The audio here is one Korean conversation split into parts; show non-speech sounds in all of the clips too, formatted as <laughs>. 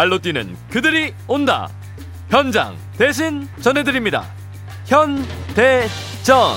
발로 뛰는 그들이 온다. 현장 대신 전해드립니다. 현대전.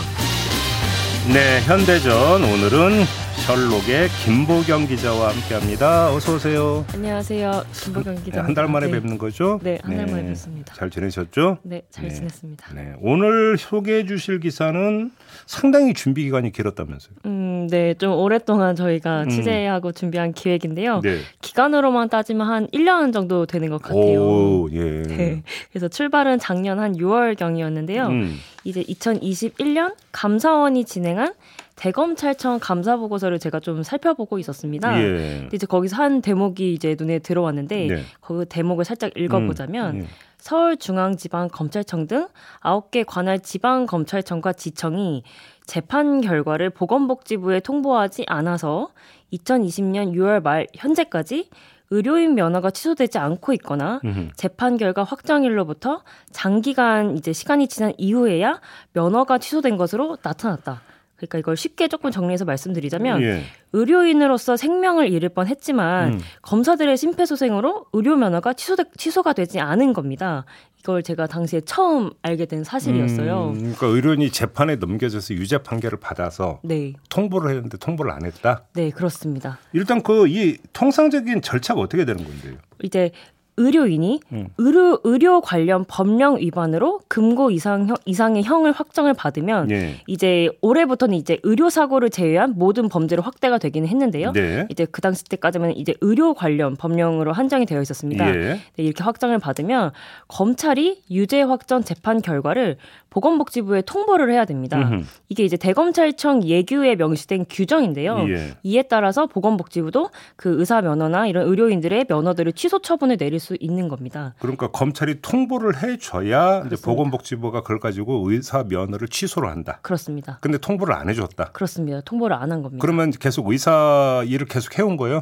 네, 현대전 오늘은 셜록의 김보경 기자와 함께합니다. 어서 오세요. 안녕하세요, 김보경 기자. 네, 한달 만에 네. 뵙는 거죠? 네, 한 달 만에 뵙습니다. 잘 지내셨죠? 네, 잘 네. 지냈습니다. 네, 오늘 소개해주실 기사는 상당히 준비 기간이 길었다면서요? 음, 네, 좀 오랫동안 저희가 음. 취재하고 준비한 기획인데요. 네. 기간으로만 따지면 한 1년 정도 되는 것 같아요. 오, 예. 네, 그래서 출발은 작년 한 6월경이었는데요. 음. 이제 2021년 감사원이 진행한 대검찰청 감사 보고서를 제가 좀 살펴보고 있었습니다. 예. 이제 거기서 한 대목이 이제 눈에 들어왔는데 네. 그 대목을 살짝 읽어보자면 음, 예. 서울중앙지방검찰청 등 9개 관할 지방검찰청과 지청이 재판 결과를 보건복지부에 통보하지 않아서 2020년 6월 말 현재까지 의료인 면허가 취소되지 않고 있거나 음흠. 재판 결과 확정일로부터 장기간 이제 시간이 지난 이후에야 면허가 취소된 것으로 나타났다. 그러니까 이걸 쉽게 조금 정리해서 말씀드리자면 예. 의료인으로서 생명을 잃을 뻔했지만 음. 검사들의 심폐소생으로 의료 면허가 취소되, 취소가 되지 않은 겁니다. 이걸 제가 당시에 처음 알게 된 사실이었어요. 음, 그러니까 의료인이 재판에 넘겨져서 유죄 판결을 받아서 네. 통보를 했는데 통보를 안 했다. 네, 그렇습니다. 일단 그 이 통상적인 절차가 어떻게 되는 건데요? 이제 의료인이 음. 의료, 의료 관련 법령 위반으로 금고 이상 이상의 형을 확정을 받으면 예. 이제 올해부터는 이제 의료 사고를 제외한 모든 범죄로 확대가 되기는 했는데요. 네. 이제 그 당시 때까지는 이제 의료 관련 법령으로 한정이 되어 있었습니다. 예. 네, 이렇게 확정을 받으면 검찰이 유죄 확정 재판 결과를 보건복지부에 통보를 해야 됩니다. 음흠. 이게 이제 대검찰청 예규에 명시된 규정인데요. 예. 이에 따라서 보건복지부도 그 의사 면허나 이런 의료인들의 면허들을 취소 처분을 내릴 수 있는 겁니다. 그러니까 검찰이 통보를 해줘야 이제 보건복지부가 그걸 가지고 의사 면허를 취소를 한다. 그렇습니다. 근데 통보를 안 해줬다. 그렇습니다. 통보를 안 한 겁니다. 그러면 계속 의사 일을 계속 해온 거예요?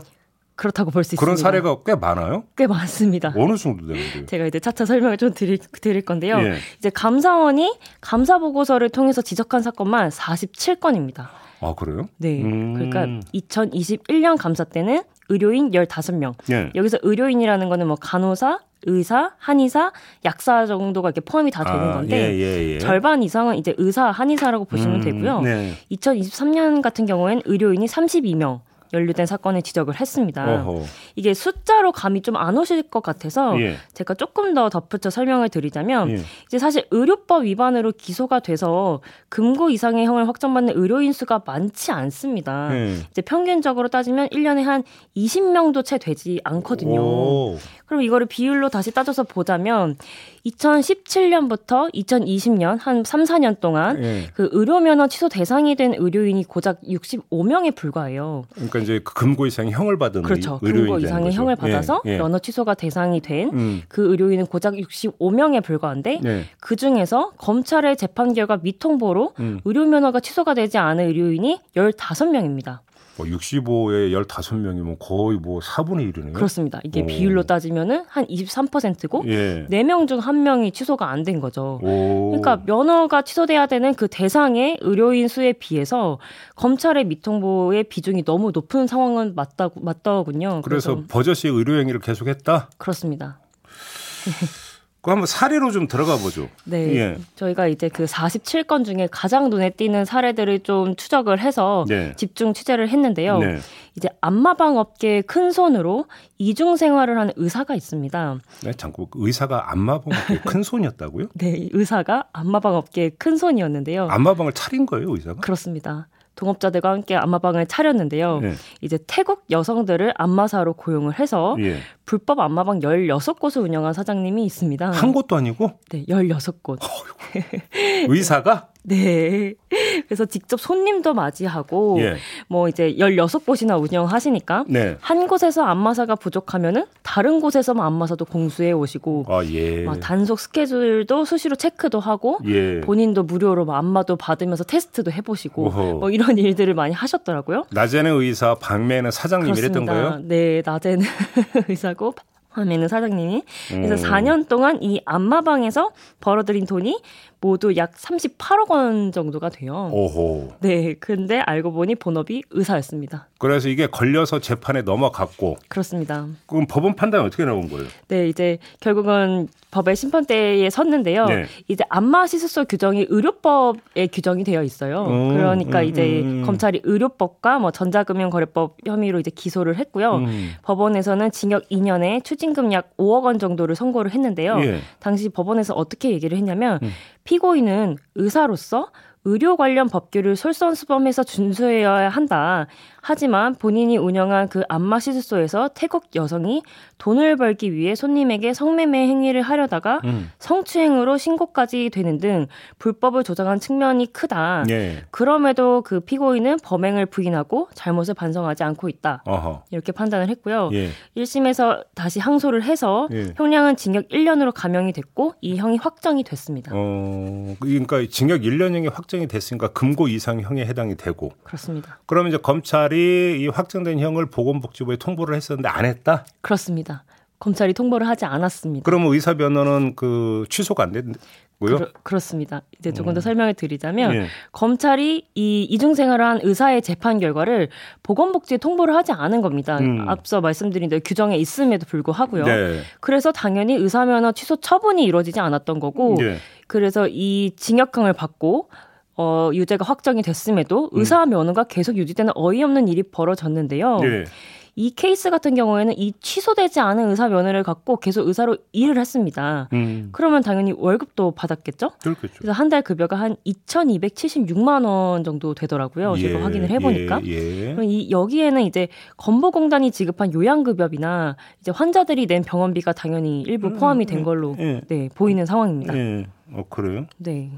그렇다고 볼 수 있습니다. 그런 사례가 꽤 많아요? 꽤 많습니다. 어느 정도 되는데요? 제가 이제 차차 설명을 좀 드릴, 드릴 건데요. 예. 이제 감사원이 감사 보고서를 통해서 지적한 사건만 47건입니다. 아, 그래요? 네. 음. 그러니까 2021년 감사 때는 의료인 15명. 예. 여기서 의료인이라는 거는 뭐 간호사, 의사, 한의사, 약사 정도가 이렇게 포함이 다 되는 아, 건데 예, 예, 예. 절반 이상은 이제 의사, 한의사라고 보시면 음, 되고요. 네. 2023년 같은 경우에는 의료인이 32명, 연루된 사건을 지적을 했습니다. 어허. 이게 숫자로 감이 좀 안 오실 것 같아서 예. 제가 조금 더 덧붙여 설명을 드리자면 예. 이제 사실 의료법 위반으로 기소가 돼서 금고 이상의 형을 확정받는 의료인 수가 많지 않습니다. 예. 이제 평균적으로 따지면 1년에 한 20명도 채 되지 않거든요. 오. 그럼 이거를 비율로 다시 따져서 보자면 2017년부터 2020년 한 3, 4년 동안 예. 그 의료 면허 취소 대상이 된 의료인이 고작 65명에 불과해요. 그러니까 이제 그 금고 이상의 형을 받은 그렇죠. 금고 이상의 형을 받아서 예. 예. 면허 취소가 대상이 된그 음. 그 의료인은 고작 65명에 불과한데 예. 그 중에서 검찰의 재판 결과 미통보로 음. 의료 면허가 취소가 되지 않은 의료인이 15명입니다. 뭐 65에 15명이면 거의 뭐 4분의 1이네요. 그렇습니다. 이게 오. 비율로 따지면은 한 23%고 예. 4명 중 1명이 취소가 안 된 거죠. 오. 그러니까 면허가 취소돼야 되는 그 대상의 의료인 수에 비해서 검찰의 미통보의 비중이 너무 높은 상황은 맞다 맞더군요. 그래서, 그래서 버젓이 의료 행위를 계속했다. 그렇습니다. <laughs> 그 한번 사례로 좀 들어가 보죠. 네. 예. 저희가 이제 그 47건 중에 가장 눈에 띄는 사례들을 좀 추적을 해서 네. 집중 취재를 했는데요. 네. 이제 안마방 업계의 큰 손으로 이중 생활을 하는 의사가 있습니다. 네, 잠깐 의사가 안마방 업계의 큰 손이었다고요? <laughs> 네, 의사가 안마방 업계의 큰 손이었는데요. 안마방을 차린 거예요, 의사가? 그렇습니다. 동업자들과 함께 안마방을 차렸는데요. 네. 이제 태국 여성들을 안마사로 고용을 해서 예. 불법 안마방 16곳을 운영한 사장님이 있습니다. 한 곳도 아니고? 네, 16곳. <laughs> 의사가? 네. <laughs> 그래서 직접 손님도 맞이하고 예. 뭐 이제 16곳이나 운영하시니까 네. 한 곳에서 안마사가 부족하면은 다른 곳에서만 안마사도 공수해 오시고 아, 예. 단속 스케줄도 수시로 체크도 하고 예. 본인도 무료로 뭐 안마도 받으면서 테스트도 해 보시고 뭐 이런 일들을 많이 하셨더라고요. 낮에는 의사, 밤에는 사장님 이랬던 거예요? 네, 낮에는 <laughs> 의사고 밤에는 사장님이. 그래서 음. 4년 동안 이 안마방에서 벌어들인 돈이 모두 약 38억 원 정도가 돼요. 오호. 네, 근데 알고 보니 본업이 의사였습니다. 그래서 이게 걸려서 재판에 넘어갔고. 그렇습니다. 그럼 법원 판단이 어떻게 나온 거예요? 네, 이제 결국은 법의 심판대에 섰는데요. 네. 이제 안마 시술소 규정이 의료법에 규정이 되어 있어요. 음, 그러니까 음, 이제 음, 검찰이 의료법과 뭐 전자금융거래법 혐의로 이제 기소를 했고요. 음. 법원에서는 징역 2년에 추징금 약 5억 원 정도를 선고를 했는데요. 예. 당시 법원에서 어떻게 얘기를 했냐면 음. 피고인은 의사로서 의료 관련 법규를 솔선수범해서 준수해야 한다. 하지만 본인이 운영한 그 안마 시술소에서 태국 여성이 돈을 벌기 위해 손님에게 성매매 행위를 하려다가 음. 성추행으로 신고까지 되는 등 불법을 조장한 측면이 크다. 예. 그럼에도 그 피고인은 범행을 부인하고 잘못을 반성하지 않고 있다. 어허. 이렇게 판단을 했고요. 예. 1심에서 다시 항소를 해서 예. 형량은 징역 1년으로 감형이 됐고 이 형이 확정이 됐습니다. 어, 그러니까 징역 1년형이 확정이 됐으니까 금고 이상 형에 해당이 되고. 그렇습니다. 그러면 이제 검찰 검찰이 이 확정된 형을 보건복지부에 통보를 했었는데 안 했다? 그렇습니다. 검찰이 통보를 하지 않았습니다. 그러면 의사 변호는 그 취소가 안 됐고요? 그렇, 습니다 이제 조금 더 음. 설명을 드리자면 예. 검찰이 이 이중 생활을 한 의사의 재판 결과를 보건복지에 통보를 하지 않은 겁니다. 음. 앞서 말씀드린 대로 규정에 있음에도 불구하고요. 네. 그래서 당연히 의사 면허 취소 처분이 이루어지지 않았던 거고 예. 그래서 이 징역형을 받고 어, 유죄가 확정이 됐음에도 음. 의사 면허가 계속 유지되는 어이없는 일이 벌어졌는데요. 네. 이 케이스 같은 경우에는 이 취소되지 않은 의사 면허를 갖고 계속 의사로 일을 했습니다. 음. 그러면 당연히 월급도 받았겠죠? 그렇겠죠. 그래서 한 달 급여가 한 2,276만 원 정도 되더라고요. 예, 제가 확인을 해보니까. 예, 예. 그럼 이 여기에는 이제 건보공단이 지급한 요양급여비나 이제 환자들이 낸 병원비가 당연히 일부 음, 포함이 된 음, 걸로 예. 네, 보이는 상황입니다. 예. 어 그래요? 네.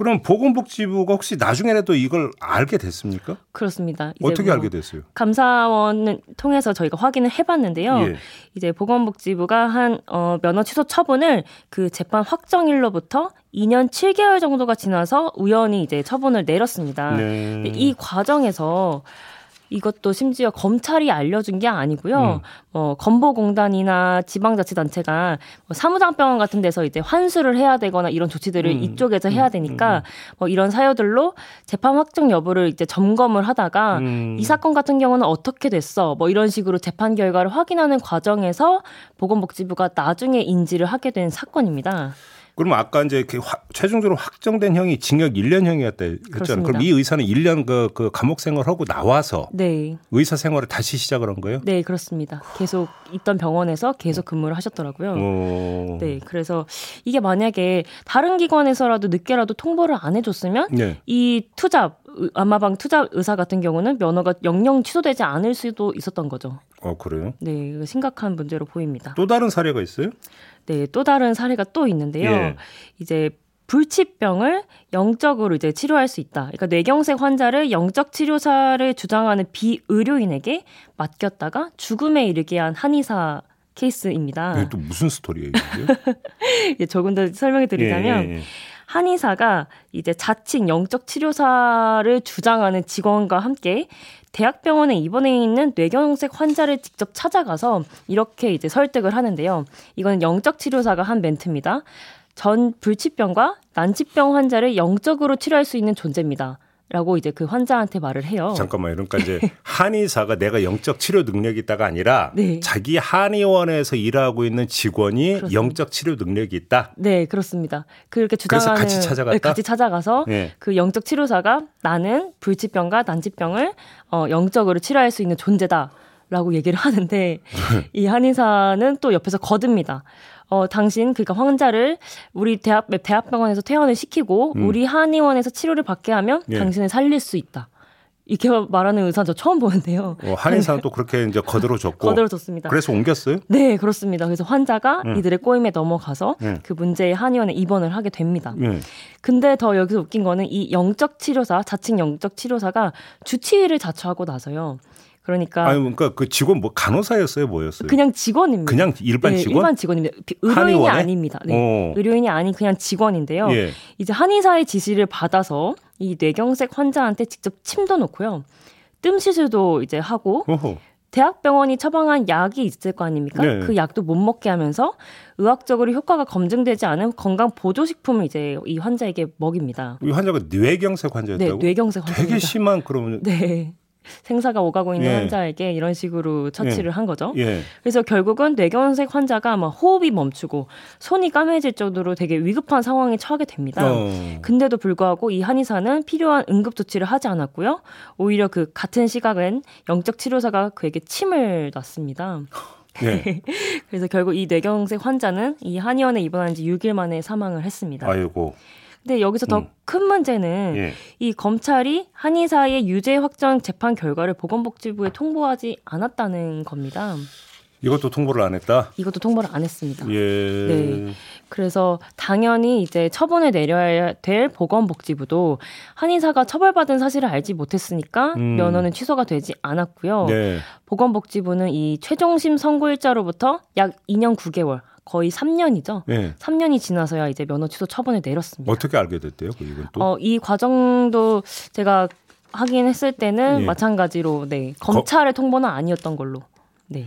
그럼 보건복지부가 혹시 나중에라도 이걸 알게 됐습니까? 그렇습니다. 어떻게 뭐 알게 됐어요? 감사원을 통해서 저희가 확인을 해봤는데요. 예. 이제 보건복지부가 한 어, 면허 취소 처분을 그 재판 확정일로부터 2년 7개월 정도가 지나서 우연히 이제 처분을 내렸습니다. 네. 이 과정에서 이것도 심지어 검찰이 알려준 게 아니고요. 음. 어, 건보공단이나 지방자치단체가 뭐 사무장병원 같은 데서 이제 환수를 해야 되거나 이런 조치들을 음. 이쪽에서 해야 음. 되니까 음. 뭐 이런 사유들로 재판 확정 여부를 이제 점검을 하다가 음. 이 사건 같은 경우는 어떻게 됐어? 뭐 이런 식으로 재판 결과를 확인하는 과정에서 보건복지부가 나중에 인지를 하게 된 사건입니다. 그러면 아까 이제 화, 최종적으로 확정된 형이 징역 1년형이었다 했잖아요. 그럼 이 의사는 1년 그, 그 감옥 생활하고 나와서 네. 의사 생활을 다시 시작을 한 거예요? 네, 그렇습니다. 계속 있던 병원에서 계속 근무를 하셨더라고요. 오. 네, 그래서 이게 만약에 다른 기관에서라도 늦게라도 통보를 안 해줬으면 네. 이 투잡 안마방 투자 의사 같은 경우는 면허가 영영 취소되지 않을 수도 있었던 거죠. 어 그래요? 네, 심각한 문제로 보입니다. 또 다른 사례가 있어요? 네, 또 다른 사례가 또 있는데요. 예. 이제 불치병을 영적으로 이제 치료할 수 있다. 그러니까 뇌경색 환자를 영적 치료사를 주장하는 비의료인에게 맡겼다가 죽음에 이르게 한 한의사 케이스입니다. 이게 또 무슨 스토리예요? <laughs> 예, 조금 더 설명해 드리자면 예, 예, 예. 한의사가 이제 자칭 영적 치료사를 주장하는 직원과 함께 대학병원에 입원해 있는 뇌경색 환자를 직접 찾아가서 이렇게 이제 설득을 하는데요. 이건 영적 치료사가 한 멘트입니다. 전 불치병과 난치병 환자를 영적으로 치료할 수 있는 존재입니다. 라고 이제 그 환자한테 말을 해요. 잠깐만요. 그러니까 이제 <laughs> 한의사가 내가 영적 치료 능력이 있다가 아니라 네. 자기 한의원에서 일하고 있는 직원이 그렇습니다. 영적 치료 능력이 있다. 네, 그렇습니다. 그렇게 주장하는 그래서 같이 찾아갔다. 네, 같이 찾아가서 네. 그 영적 치료사가 나는 불치병과 난치병을 어, 영적으로 치료할 수 있는 존재다. 라고 얘기를 하는데 <laughs> 이 한의사는 또 옆에서 거듭니다. 어, 당신, 그러니까 환자를 우리 대학, 대학병원에서 퇴원을 시키고 음. 우리 한의원에서 치료를 받게 하면 예. 당신을 살릴 수 있다. 이렇게 말하는 의사 저 처음 보는데요. 어, 한의사는 또 그렇게 이제 거들어줬고. 거들어줬습니다. 그래서 옮겼어요? 네, 그렇습니다. 그래서 환자가 음. 이들의 꼬임에 넘어가서 음. 그 문제의 한의원에 입원을 하게 됩니다. 음. 근데 더 여기서 웃긴 거는 이 영적 치료사, 자칭 영적 치료사가 주치의를 자처하고 나서요. 그러니까 아니 그러니까 그 직원 뭐 간호사였어요, 뭐였어요? 그냥 직원입니다. 그냥 일반 직원? 네, 일반 직원입니다. 의료인이 한의원에? 아닙니다. 네. 어. 의료인이 아닌 그냥 직원인데요. 예. 이제 한의사의 지시를 받아서 이 뇌경색 환자한테 직접 침도 놓고요. 뜸 시술도 이제 하고 어허. 대학병원이 처방한 약이 있을 거 아닙니까? 네. 그 약도 못 먹게 하면서 의학적으로 효과가 검증되지 않은 건강 보조 식품을 이제 이 환자에게 먹입니다. 이 환자가 뇌경색 환자였다고? 네, 뇌경색 환자. 되게 심한 그러면 네. 생사가 오가고 있는 예. 환자에게 이런 식으로 처치를 예. 한 거죠. 예. 그래서 결국은 뇌경색 환자가 막 호흡이 멈추고 손이 까매질 정도로 되게 위급한 상황에 처하게 됩니다. 어. 근데도 불구하고 이 한의사는 필요한 응급 조치를 하지 않았고요. 오히려 그 같은 시각엔 영적 치료사가 그에게 침을 놨습니다. 예. <laughs> 그래서 결국 이 뇌경색 환자는 이 한의원에 입원한 지 6일 만에 사망을 했습니다. 아이고. 근데 여기서 더큰 음. 문제는 예. 이 검찰이 한의사의 유죄 확정 재판 결과를 보건복지부에 통보하지 않았다는 겁니다. 이것도 통보를 안 했다? 이것도 통보를 안 했습니다. 예. 네. 그래서 당연히 이제 처분을 내려야 될 보건복지부도 한의사가 처벌받은 사실을 알지 못했으니까 음. 면허는 취소가 되지 않았고요. 네. 보건복지부는 이 최종심 선고일자로부터 약 2년 9개월 거의 3년이죠. 네. 3년이 지나서야 이제 면허 취소 처분을 내렸습니다. 어떻게 알게 됐대요? 그 이건 또? 어, 이 과정도 제가 확인했을 때는 예. 마찬가지로 네 검찰의 거... 통보는 아니었던 걸로. 네.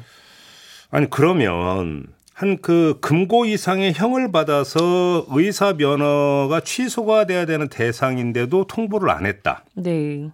아니 그러면 한 그 금고 이상의 형을 받아서 의사 면허가 취소가 돼야 되는 대상인데도 통보를 안 했다. 네.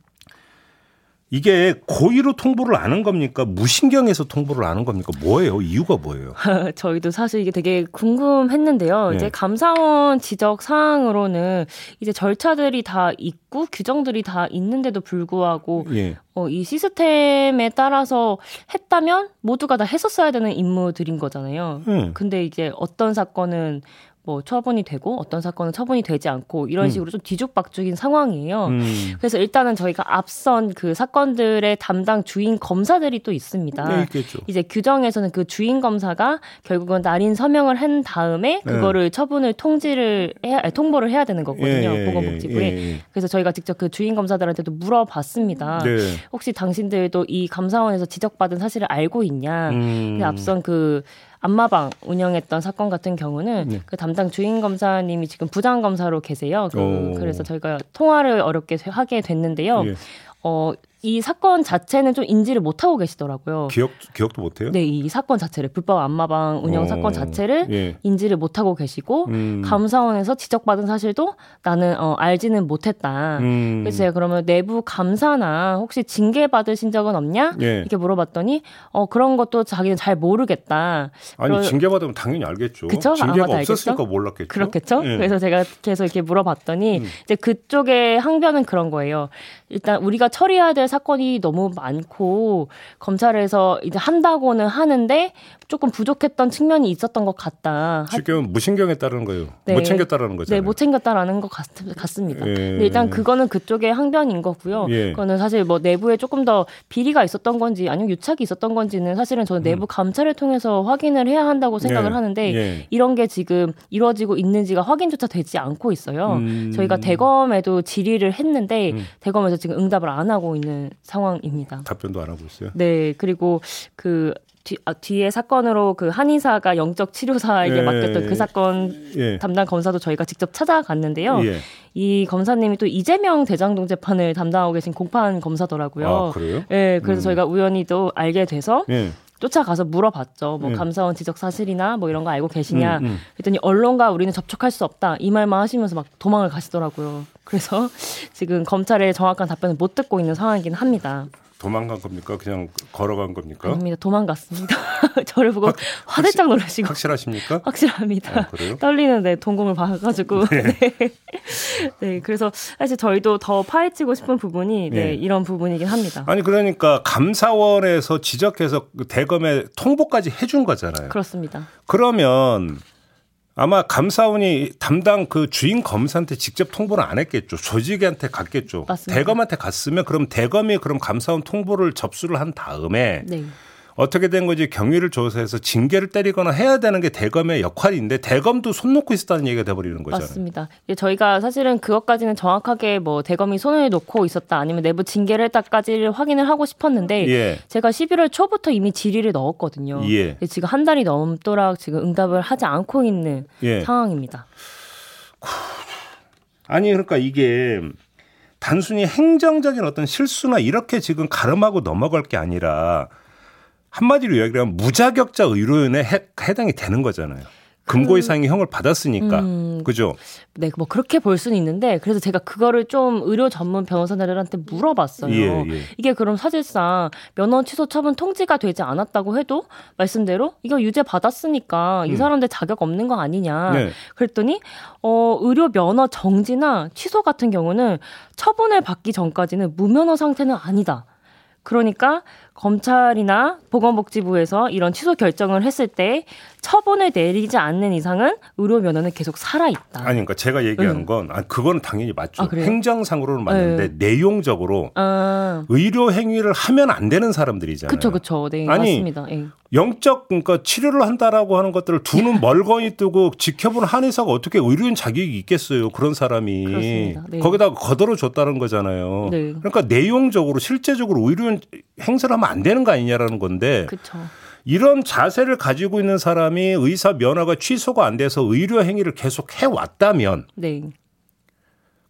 이게 고의로 통보를 안 한 겁니까? 무신경에서 통보를 안 한 겁니까? 뭐예요? 이유가 뭐예요? <laughs> 저희도 사실 이게 되게 궁금했는데요. 네. 이제 감사원 지적 사항으로는 이제 절차들이 다 있고 규정들이 다 있는데도 불구하고 네. 어, 이 시스템에 따라서 했다면 모두가 다 했었어야 되는 임무들인 거잖아요. 네. 근데 이제 어떤 사건은 뭐 처분이 되고 어떤 사건은 처분이 되지 않고 이런 음. 식으로 좀 뒤죽박죽인 상황이에요. 음. 그래서 일단은 저희가 앞선 그 사건들의 담당 주인 검사들이 또 있습니다. 네, 이제 규정에서는 그 주인 검사가 결국은 날인 서명을 한 다음에 네. 그거를 네. 처분을 통지를 해야 통보를 해야 되는 거거든요. 예, 예 보건복지부에. 예, 예. 그래서 저희가 직접 그 주인 검사들한테도 물어봤습니다. 네. 혹시 당신들도 이 감사원에서 지적받은 사실을 알고 있냐? 음. 앞선 그 안마방 운영했던 사건 같은 경우는 네. 그 담당 주인 검사님이 지금 부장 검사로 계세요. 그, 그래서 저희가 통화를 어렵게 하게 됐는데요. 예. 어, 이 사건 자체는 좀 인지를 못하고 계시더라고요. 기억, 기억도 못해요? 네, 이 사건 자체를, 불법 안마방 운영 어, 사건 자체를 예. 인지를 못하고 계시고, 음. 감사원에서 지적받은 사실도 나는, 어, 알지는 못했다. 음. 그래서 제가 그러면 내부 감사나 혹시 징계 받으신 적은 없냐? 예. 이렇게 물어봤더니, 어, 그런 것도 자기는 잘 모르겠다. 아니, 그러... 징계 받으면 당연히 알겠죠. 그쵸? 징계가 없었으니까 몰랐겠죠. 그렇겠죠? 예. 그래서 제가 계속 이렇게 물어봤더니, 음. 이제 그쪽의 항변은 그런 거예요. 일단 우리가 처리해야 될 사건이 너무 많고 검찰에서 이제 한다고는 하는데 조금 부족했던 측면이 있었던 것 같다. 지금 무신경에 따르는 거예요. 네. 못 챙겼다라는 거죠. 네, 못 챙겼다라는 것 같, 습니다 예. 일단 그거는 그쪽의 항변인 거고요. 예. 그거는 사실 뭐 내부에 조금 더 비리가 있었던 건지 아니면 유착이 있었던 건지는 사실은 저는 내부 음. 감찰을 통해서 확인을 해야 한다고 생각을 예. 하는데 예. 이런 게 지금 이루어지고 있는지가 확인조차 되지 않고 있어요. 음. 저희가 대검에도 질의를 했는데 음. 대검에서 지금 응답을 안 하고 있는 상황입니다. 답변도 안 하고 있어요. 네, 그리고 그 뒤, 아, 뒤에 사건으로 그 한의사가 영적 치료사에게 예, 맡겼던 그 사건 예. 담당 검사도 저희가 직접 찾아갔는데요. 예. 이 검사님이 또 이재명 대장동 재판을 담당하고 계신 공판 검사더라고요. 아, 그래요? 예, 그래서 음. 저희가 우연히 또 알게 돼서 예. 쫓아가서 물어봤죠. 뭐 음. 감사원 지적 사실이나 뭐 이런 거 알고 계시냐. 음, 음. 그랬더니 언론과 우리는 접촉할 수 없다. 이 말만 하시면서 막 도망을 가시더라고요. 그래서 지금 검찰의 정확한 답변을 못 듣고 있는 상황이긴 합니다. 도망간 겁니까? 그냥 걸어간 겁니까? 아닙니다. 도망갔습니다. <laughs> 저를 보고 확, 화들짝 놀라시고. 확실하십니까? 확실합니다. 아, <laughs> 떨리는데 동공을 봐가지고. 네. <laughs> 네. 네. 그래서 사실 저희도 더 파헤치고 싶은 부분이 네. 네. 이런 부분이긴 합니다. 아니 그러니까 감사원에서 지적해서 그 대검에 통보까지 해준 거잖아요. 그렇습니다. 그러면 아마 감사원이 담당 그 주인 검사한테 직접 통보를 안 했겠죠. 조직한테 갔겠죠. 맞습니다. 대검한테 갔으면 그럼 대검이 그럼 감사원 통보를 접수를 한 다음에 네. 어떻게 된 건지 경위를 조사해서 징계를 때리거나 해야 되는 게 대검의 역할인데 대검도 손 놓고 있었다는 얘기가 돼버리는 거잖아요. 맞습니다. 저희가 사실은 그것까지는 정확하게 뭐 대검이 손을 놓고 있었다 아니면 내부 징계를 했다까지를 확인을 하고 싶었는데 예. 제가 11월 초부터 이미 질의를 넣었거든요. 예. 지금 한 달이 넘도록 지금 응답을 하지 않고 있는 예. 상황입니다. 아니 그러니까 이게 단순히 행정적인 어떤 실수나 이렇게 지금 가름하고 넘어갈 게 아니라 한마디로 이야기하면 무자격자 의료인에 해, 해당이 되는 거잖아요. 금고 이상의 형을 받았으니까. 음, 그죠? 네, 뭐 그렇게 볼 수는 있는데 그래서 제가 그거를 좀 의료 전문 변호사들한테 물어봤어요. 예, 예. 이게 그럼 사실상 면허 취소 처분 통지가 되지 않았다고 해도 말씀대로 이거 유죄 받았으니까 음. 이 사람들 자격 없는 거 아니냐. 네. 그랬더니 어 의료 면허 정지나 취소 같은 경우는 처분을 받기 전까지는 무면허 상태는 아니다. 그러니까 검찰이나 보건복지부에서 이런 취소 결정을 했을 때 처분을 내리지 않는 이상은 의료 면허는 계속 살아 있다. 아니 그러니까 제가 얘기하는 네. 건 아, 그거는 당연히 맞죠. 아, 행정상으로는 맞는데 네. 내용적으로 아. 의료 행위를 하면 안 되는 사람들이잖아요. 그렇죠, 그렇죠. 네, 아니, 맞습니다. 네. 영적 그러니까 치료를 한다라고 하는 것들을 두 눈 멀거니 뜨고 지켜보는 한의사가 어떻게 의료인 자격이 있겠어요? 그런 사람이 네. 거기다가 거들어 줬다는 거잖아요. 네. 그러니까 내용적으로 실제적으로 의료인 행사를 하면 안 되는 거 아니냐라는 건데. 그쵸. 이런 자세를 가지고 있는 사람이 의사 면허가 취소가 안 돼서 의료 행위를 계속 해 왔다면 네.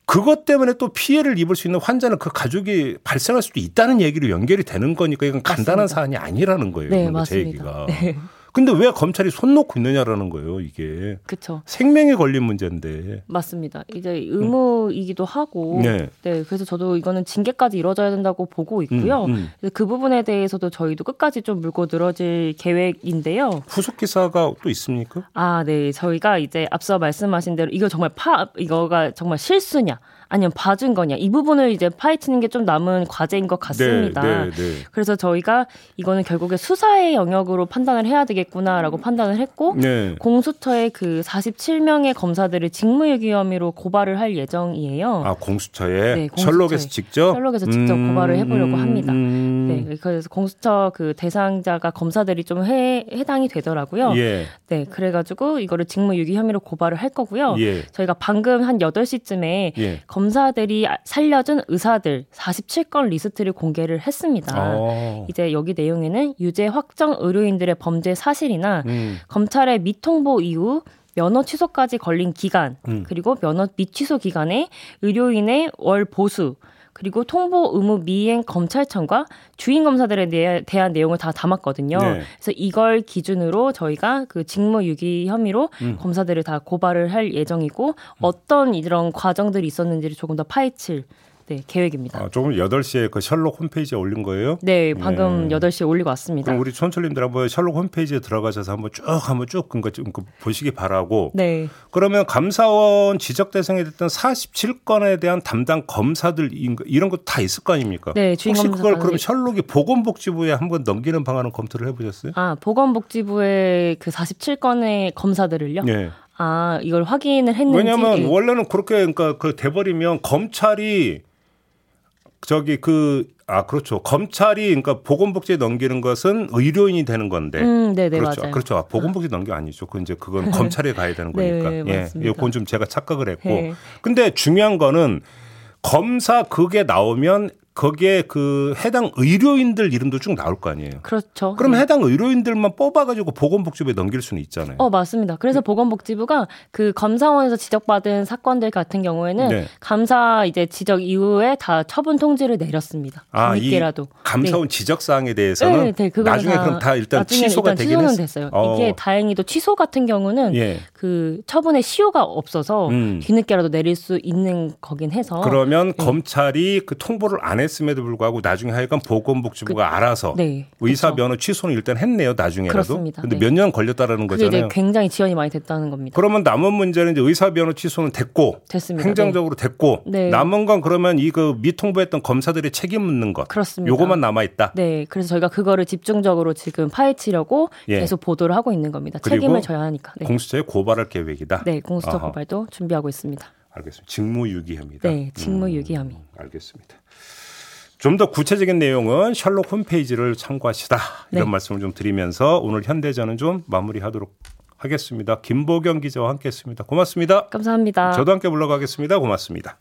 그것 때문에 또 피해를 입을 수 있는 환자는 그 가족이 발생할 수도 있다는 얘기로 연결이 되는 거니까 이건 간단한 맞습니다. 사안이 아니라는 거예요. 네, 맞습니다. 제 얘기가. 네. 근데 왜 검찰이 손 놓고 있느냐라는 거예요, 이게. 그렇죠. 생명에 걸린 문제인데. 맞습니다. 이제 의무이기도 하고. 네. 네. 그래서 저도 이거는 징계까지 이루어져야 된다고 보고 있고요. 음, 음. 그 부분에 대해서도 저희도 끝까지 좀 물고 늘어질 계획인데요. 후속 기사가 또 있습니까? 아, 네. 저희가 이제 앞서 말씀하신 대로 이거 정말 파 이거가 정말 실수냐? 아니면 봐준 거냐 이 부분을 이제 파헤치는 게 좀 남은 과제인 것 같습니다. 네, 네, 네. 그래서 저희가 이거는 결국에 수사의 영역으로 판단을 해야 되겠구나라고 판단을 했고 네. 공수처의 그 47명의 검사들을 직무유기 혐의로 고발을 할 예정이에요. 아 공수처에 네, 셜록에서 직접 셜록에서 직접 음, 고발을 해보려고 합니다. 음. 네, 그래서 공수처 그 대상자가 검사들이 좀 해, 해당이 되더라고요. 예. 네, 그래가지고 이거를 직무유기 혐의로 고발을 할 거고요. 예. 저희가 방금 한 8시쯤에 예. 검 사들이 살려준 의사들 47건 리스트를 공개를 했습니다. 오. 어. 이제 여기 내용에는 유죄 확정 의료인들의 범죄 사실이나 음. 검찰의 미통보 이후 면허 취소까지 걸린 기간, 음. 그리고 면허 미취소 기간에 의료인의 월 보수, 그리고 통보 의무 미행 검찰청과 주인 검사들에 대한 내용을 다 담았거든요. 네. 그래서 이걸 기준으로 저희가 그 직무 유기 혐의로 음. 검사들을 다 고발을 할 예정이고 어떤 이런 과정들이 있었는지를 조금 더 파헤칠 네, 계획입니다. 아, 조금 8시에 그 셜록 홈페이지에 올린 거예요? 네, 방금 네. 8시에 올리고 왔습니다. 그럼 우리 촌철님들 한번 셜록 홈페이지에 들어가셔서 한번 쭉 한번 쭉 그거 좀 보시기 바라고. 네. 그러면 감사원 지적 대상이 됐던 47건에 대한 담당 검사들 이런 거 다 있을 거 아닙니까? 네, 혹시 그걸 그럼 셜록이 보건복지부에 한번 넘기는 방안은 검토를 해 보셨어요? 아, 보건복지부의 그 47건의 검사들을요? 네. 아, 이걸 확인을 했는지. 왜냐하면 원래는 그렇게 그러니까 그 돼버리면 검찰이 저기 그 아 그렇죠. 검찰이 그러니까 보건복지에 넘기는 것은 의료인이 되는 건데. 음, 네네, 네, 그렇죠. 맞아요. 그렇죠. 아, 보건복지 아. 넘기 아니죠. 그 이제 그건 검찰에 가야 되는 <laughs> 네, 거니까. 네, 예 이건 좀 제가 착각을 했고. 네. 근데 중요한 거는 검사 그게 나오면 거기에 그 해당 의료인들 이름도 쭉 나올 거 아니에요. 그렇죠. 그럼 네. 해당 의료인들만 뽑아가지고 보건복지부에 넘길 수는 있잖아요. 어 맞습니다. 그래서 네. 보건복지부가 그 감사원에서 지적받은 사건들 같은 경우에는 네. 감사 이제 지적 이후에 다 처분 통지를 내렸습니다. 아, 이게라도 감사원 네. 지적 사항에 대해서는 네, 네, 나중에 다, 그럼 다 일단 취소가 일단 되긴 취소는 됐어요. 어. 이게 다행히도 취소 같은 경우는 예. 그 처분의 시효가 없어서 음. 뒤늦게라도 내릴 수 있는 거긴 해서 그러면 검찰이 그 통보를 안 했. 했음에도 불구하고 나중에 하여간 보건복지부가 그, 알아서 네, 의사 그렇죠. 면허 취소는 일단 했네요. 나중에라도. 그렇습니다. 근데 네. 몇년 걸렸다라는 거잖아요. 굉장히 지연이 많이 됐다는 겁니다. 그러면 남은 문제는 이제 의사 면허 취소는 됐고 됐습니다. 행정적으로 네. 됐고 네. 남은 건 그러면 이 그 미통부했던 검사들의 책임 묻는 것. 그렇습니다. 요거만 남아 있다. 네. 그래서 저희가 그거를 집중적으로 지금 파헤치려고 예. 계속 보도를 하고 있는 겁니다. 책임을 져야 하니까. 네. 공수처에 고발할 계획이다. 네, 공수처 아하. 고발도 준비하고 있습니다. 알겠습니다. 직무유기 혐의다. 네, 직무유기 혐의. 음, 알겠습니다. 좀 더 구체적인 내용은 셜록 홈페이지를 참고하시다 이런 네. 말씀을 좀 드리면서 오늘 현대전은 좀 마무리하도록 하겠습니다. 김보경 기자와 함께했습니다. 고맙습니다. 감사합니다. 저도 함께 물러가겠습니다. 고맙습니다.